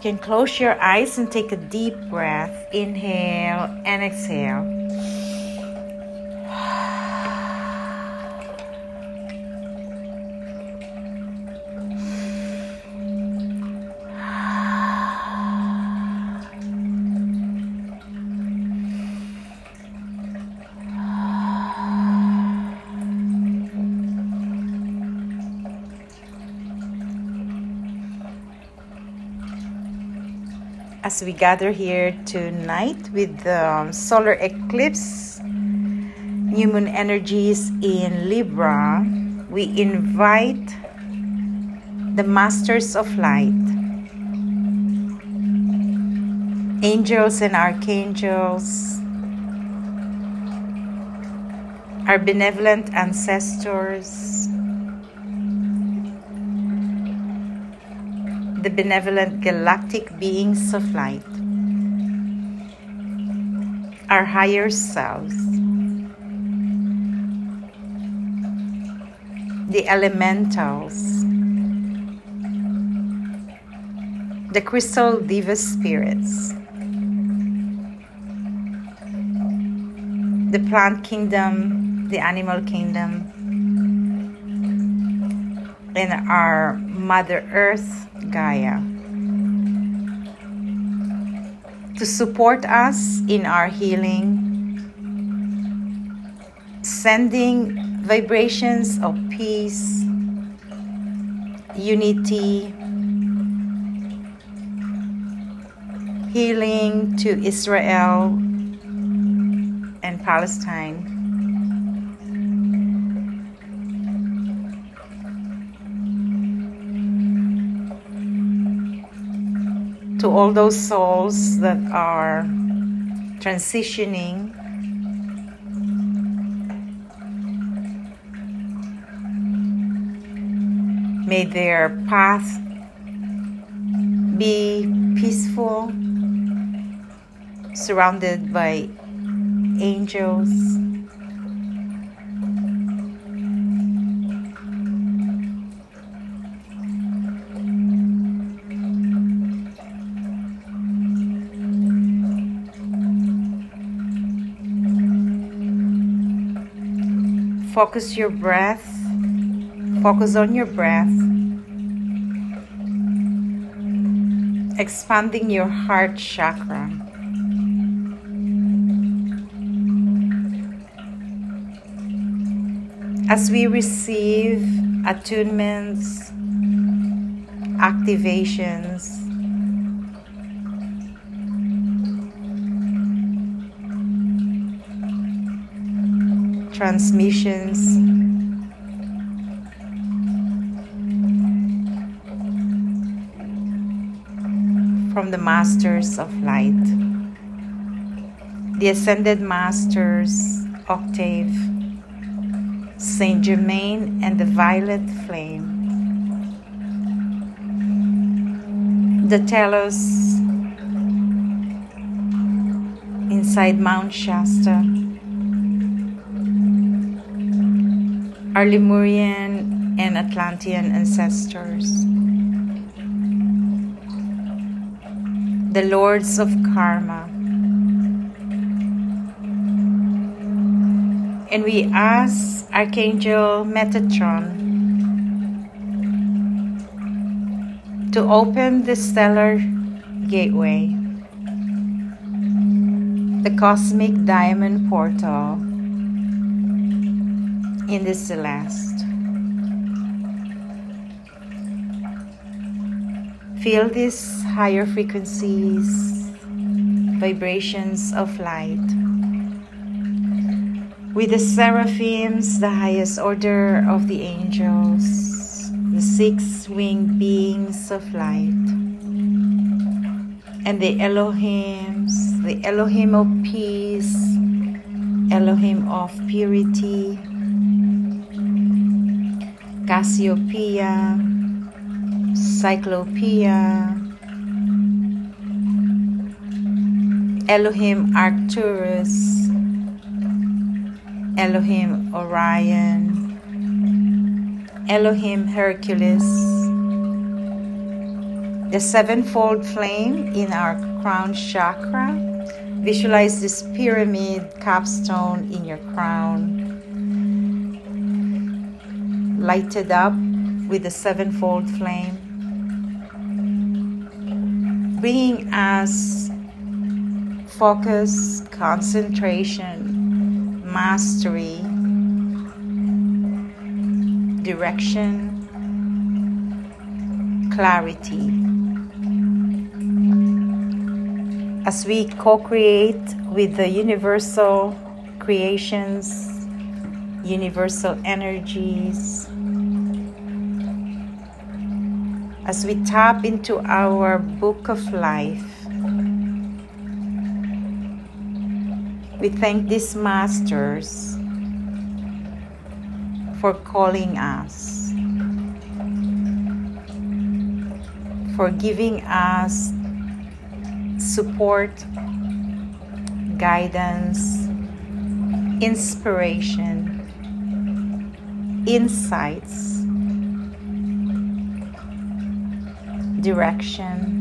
You can close your eyes and take a deep breath. Inhale and exhale. We gather here tonight with the um, solar eclipse, new moon energies in Libra, we invite the masters of light, angels and archangels, our benevolent ancestors the benevolent galactic beings of light, our higher selves, the elementals, the crystal deva spirits, the plant kingdom, the animal kingdom, and our Mother Earth Gaia to support us in our healing, sending vibrations of peace, unity, healing to Israel and Palestine. To all those souls that are transitioning May their path be peaceful, surrounded by angels. Focus your breath. Focus on your breath. Expanding your heart chakra. As we receive attunements, activations, transmissions. From the Masters of Light, the Ascended Masters, Octave, Saint Germain, and the Violet Flame, the Telos inside Mount Shasta. Our Lemurian and Atlantean ancestors, the lords of karma. And we ask Archangel Metatron to open the stellar gateway, the cosmic diamond portal in the celeste. Feel these higher frequencies, vibrations of light. With the seraphims, the highest order of the angels, the six winged beings of light, and the Elohims, the Elohim of peace, Elohim of purity, Cassiopeia, Cyclopeia, Elohim Arcturus, Elohim Orion, Elohim Hercules, the sevenfold flame in our crown chakra. Visualize this pyramid capstone in your crown, lighted up with the sevenfold flame, bringing us focus, concentration, mastery, direction, clarity. As we co create with the universal creations, universal energies, as we tap into our book of life, we thank these masters for calling us, for giving us support, guidance, inspiration, insights direction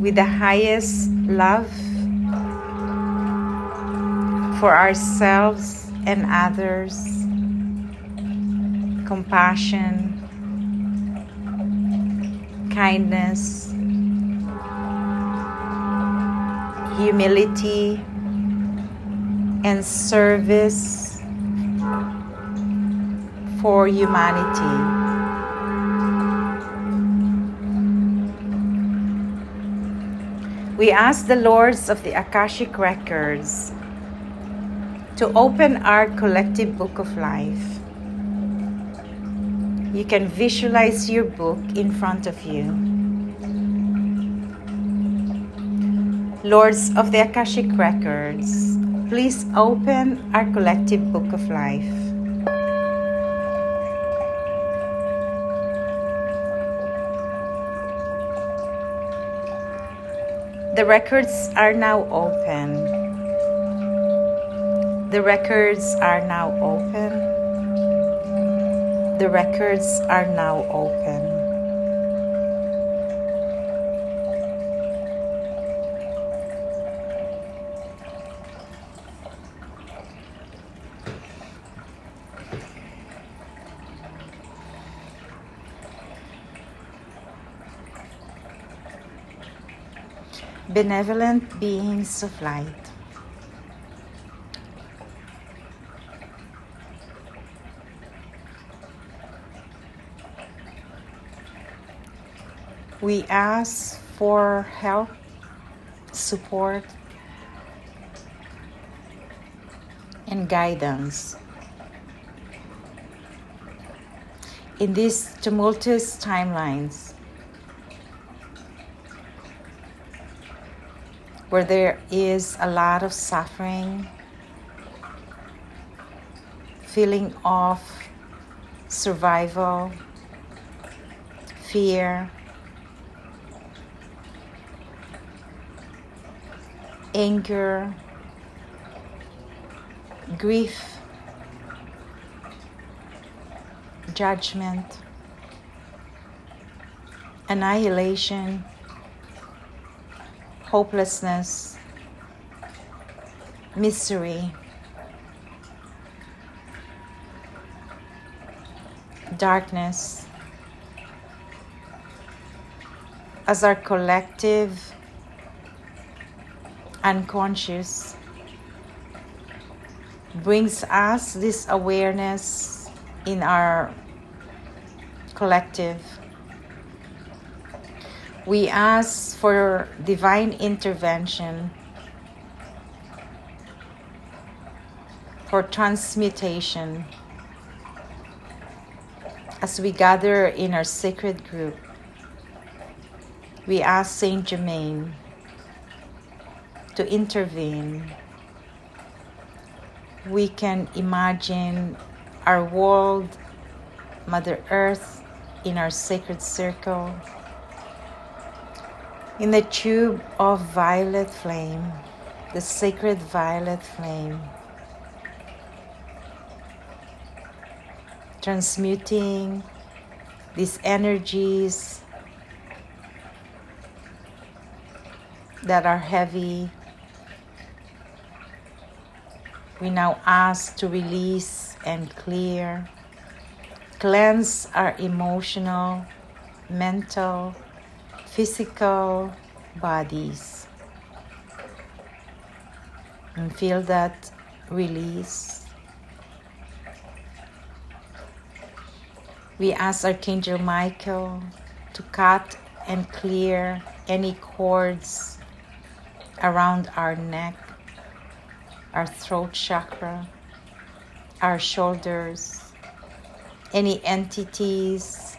with the highest love for ourselves and others, compassion, kindness, humility, and service for humanity. We ask the Lords of the Akashic Records to open our collective book of life. You can visualize your book in front of you. Lords of the Akashic Records, please open our collective book of life. The records are now open. The records are now open. The records are now open. Benevolent beings of light. We ask for help, support, and guidance. In these tumultuous timelines, where there is a lot of suffering, feeling of survival, fear, anger, grief, judgment, annihilation hopelessness, misery, darkness. As our collective unconscious brings us this awareness in our collective we ask for divine intervention for transmutation as we gather in our sacred group. We ask Saint Germain to intervene. We can imagine our world, Mother Earth, in our sacred circle in the tube of violet flame, the sacred violet flame, transmuting, these energies that are heavy. We now ask to release and clear, cleanse our emotional, mental, physical bodies. And feel that release. We ask Archangel Michael to cut and clear any cords around our neck, our throat chakra, our shoulders, any entities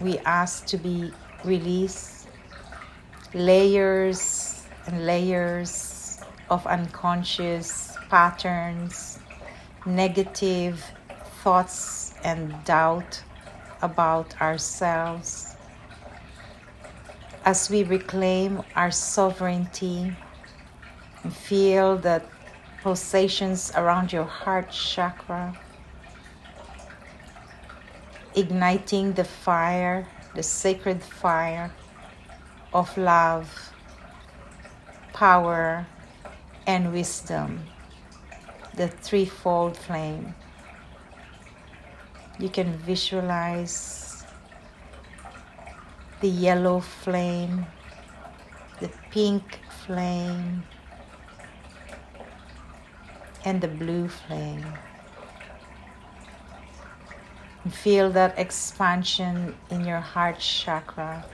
we ask to be released, layers and layers of unconscious patterns, negative thoughts and doubt about ourselves. As we reclaim our sovereignty and feel the pulsations around your heart chakra, igniting the fire, the sacred fire of love, power, and wisdom, the threefold flame. You can visualize the yellow flame, the pink flame, and the blue flame. Feel that expansion in your heart chakra.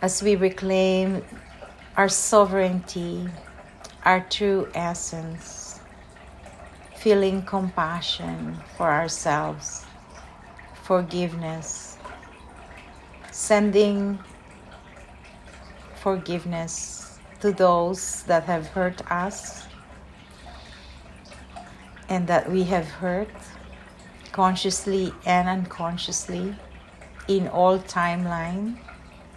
As we reclaim our sovereignty, our true essence, feeling compassion for ourselves, forgiveness sending forgiveness to those that have hurt us and that we have hurt consciously and unconsciously in all timeline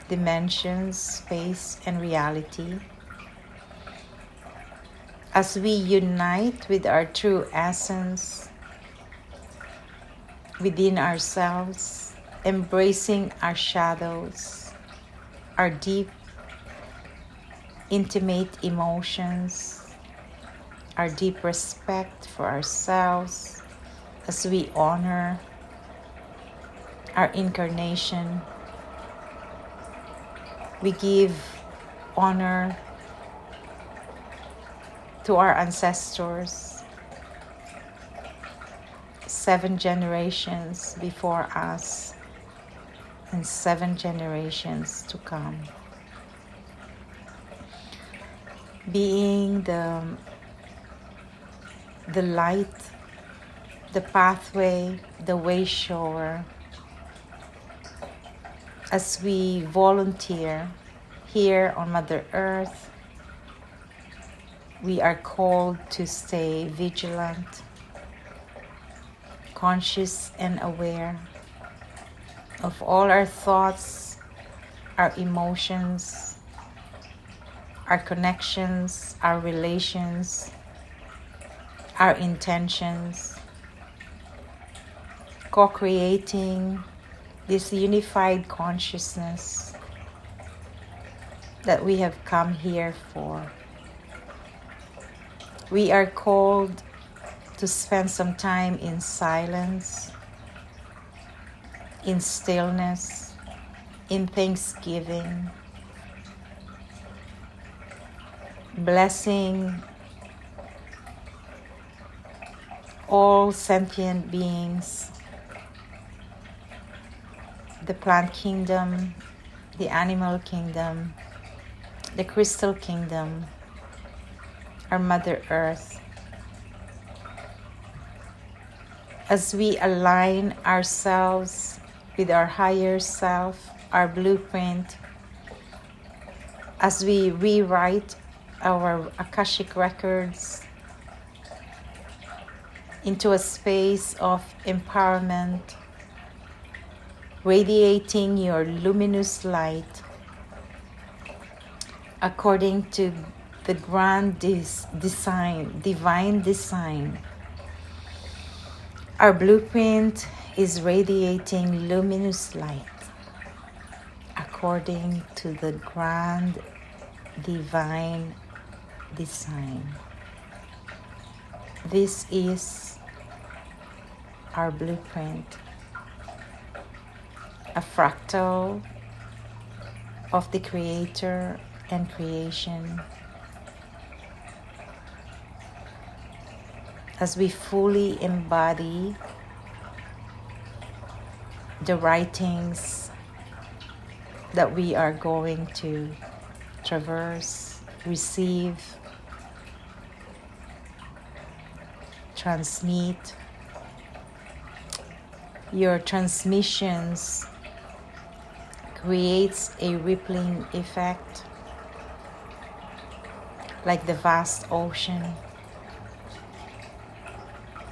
dimensions space and reality. As we unite with our true essence within ourselves embracing our shadows, our deep, intimate emotions, our deep respect for ourselves as we honor our incarnation. We give honor to our ancestors, seven generations before us and seven generations to come. Being the, the light, the pathway, the way shower, as we volunteer here on Mother Earth, we are called to stay vigilant, conscious, and aware of all our thoughts, our emotions, our connections, our relations, our intentions, co creating this unified consciousness that we have come here for. We are called to spend some time in silence in stillness, in thanksgiving, blessing all sentient beings, the plant kingdom, the animal kingdom, the crystal kingdom, our Mother Earth. As we align ourselves with our higher self, our blueprint, as we rewrite our Akashic records into a space of empowerment, radiating your luminous light according to the grand des- design, divine design. Our blueprint is radiating luminous light according to the grand divine design. This is our blueprint, a fractal of the Creator and creation. As we fully embody the writings that we are going to traverse, receive, transmit, your transmissions creates a rippling effect like the vast ocean.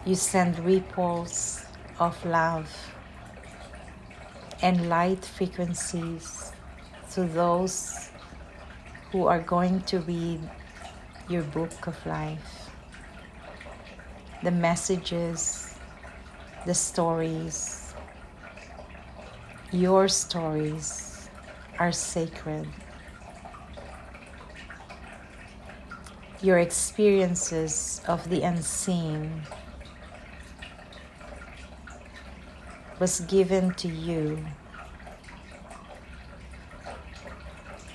You send ripples of love and light frequencies to those who are going to read your book of life. The messages, the stories, your stories are sacred. Your experiences of the unseen was given to you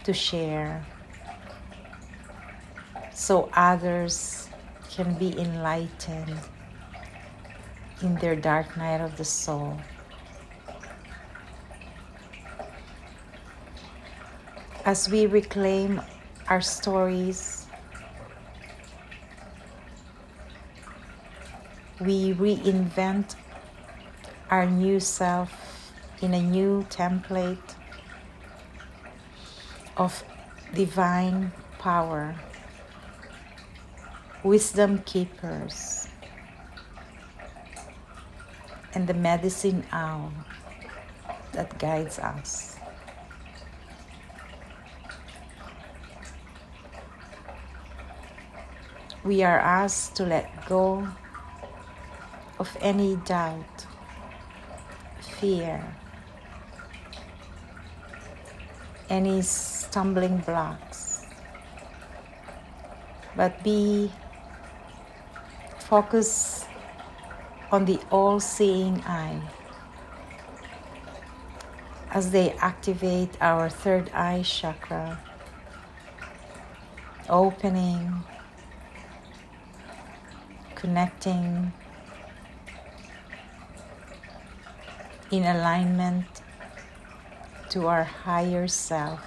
to share so others can be enlightened in their dark night of the soul. As we reclaim our stories, we reinvent our new self in a new template of divine power, wisdom keepers, and the medicine owl that guides us. We are asked to let go of any doubt, fear, any stumbling blocks, but be focused on the all seeing eye. As they activate our third eye chakra, opening connecting in alignment to our higher self.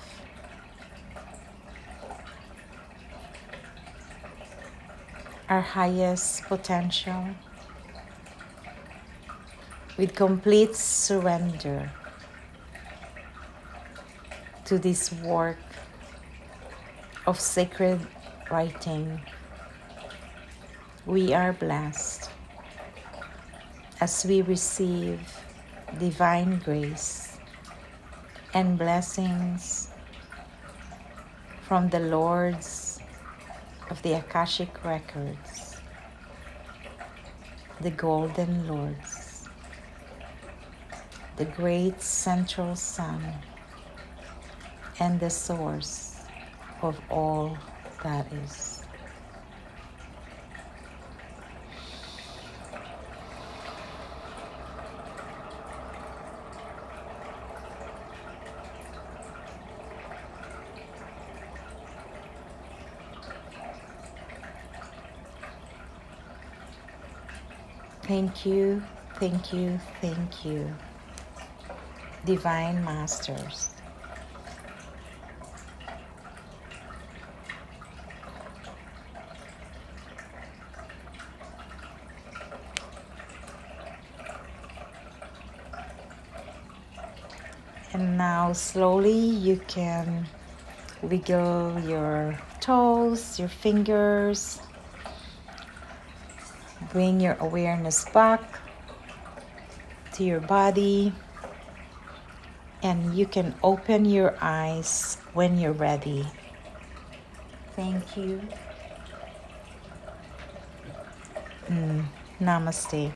Our highest potential with complete surrender to this work of sacred writing we are blessed as we receive divine grace and blessings from the Lords of the Akashic Records, the Golden Lords, the great central sun, and the source of all that is. Thank you, thank you, thank you, Divine Masters. And now, slowly, you can wiggle your toes, your fingers, Bring your awareness back to your body, and you can open your eyes when you're ready. Thank you. Mm, namaste.